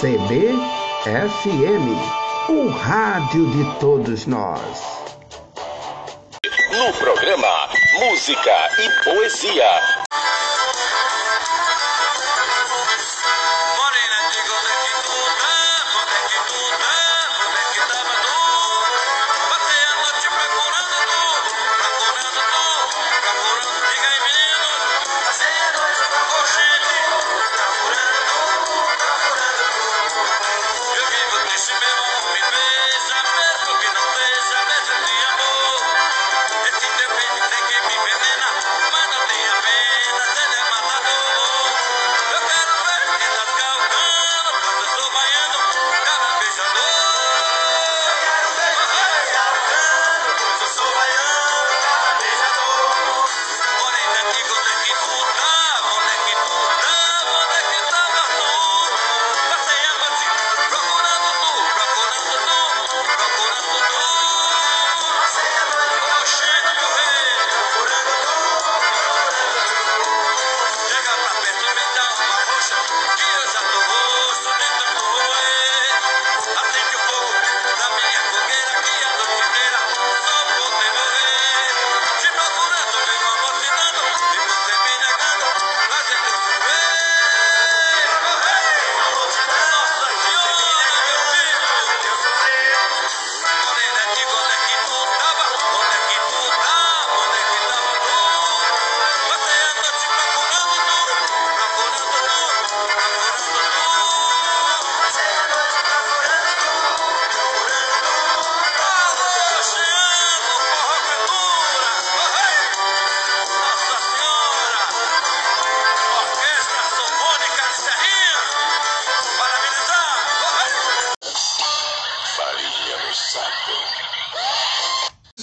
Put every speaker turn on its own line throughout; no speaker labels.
CBFM, o rádio de todos nós.
No programa Música e Poesia.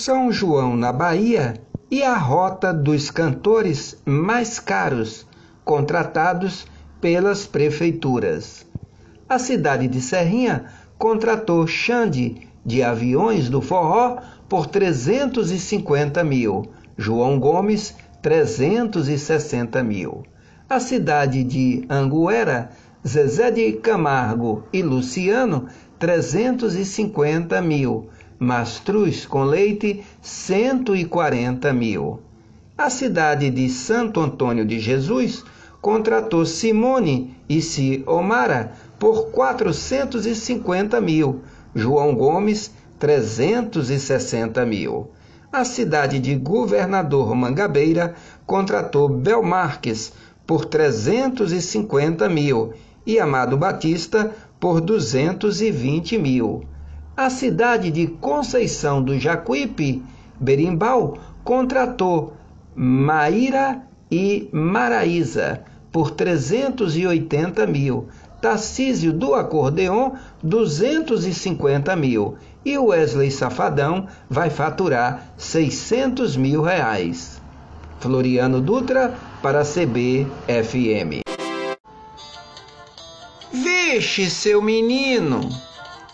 São João, na Bahia, e a rota dos cantores mais caros contratados pelas prefeituras. A cidade de Serrinha contratou Xande de aviões do forró por 350 mil, João Gomes 360 mil. A cidade de Anguera, Zezé de Camargo e Luciano 350 mil, Mastruz com leite, 140 mil. A cidade de Santo Antônio de Jesus contratou Simone e Ciomara por 450 mil. João Gomes, 360 mil. A cidade de Governador Mangabeira contratou Belmarques por 350 mil e Amado Batista por 220 mil. A cidade de Conceição do Jacuípe, Berimbau, contratou Maíra e Maraíza por 380 mil, Tarcísio do Acordeon 250 mil e Wesley Safadão vai faturar 600 mil reais. Floriano Dutra para CBFM. Vixe, seu menino!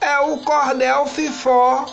É o cordel fifó.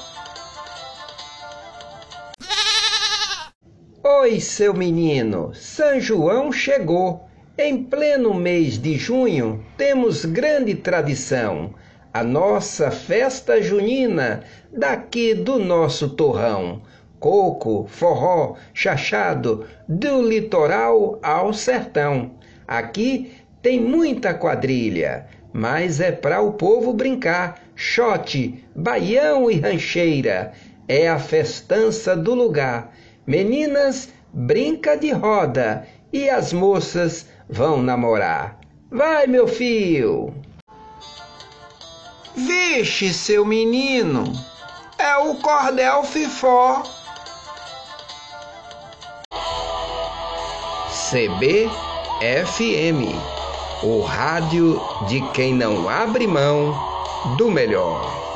Oi, seu menino, São João chegou. Em pleno mês de junho temos grande tradição, a nossa festa junina daqui do nosso torrão. Coco, forró, chachado, do litoral ao sertão. Aqui tem muita quadrilha, mas é para o povo brincar Xote, baião e rancheira, é a festança do lugar. Meninas, brinca de roda e as moças vão namorar. Vai, meu filho! Vixe, seu menino, é o cordel fifó. CBFM, o rádio de quem não abre mão do melhor.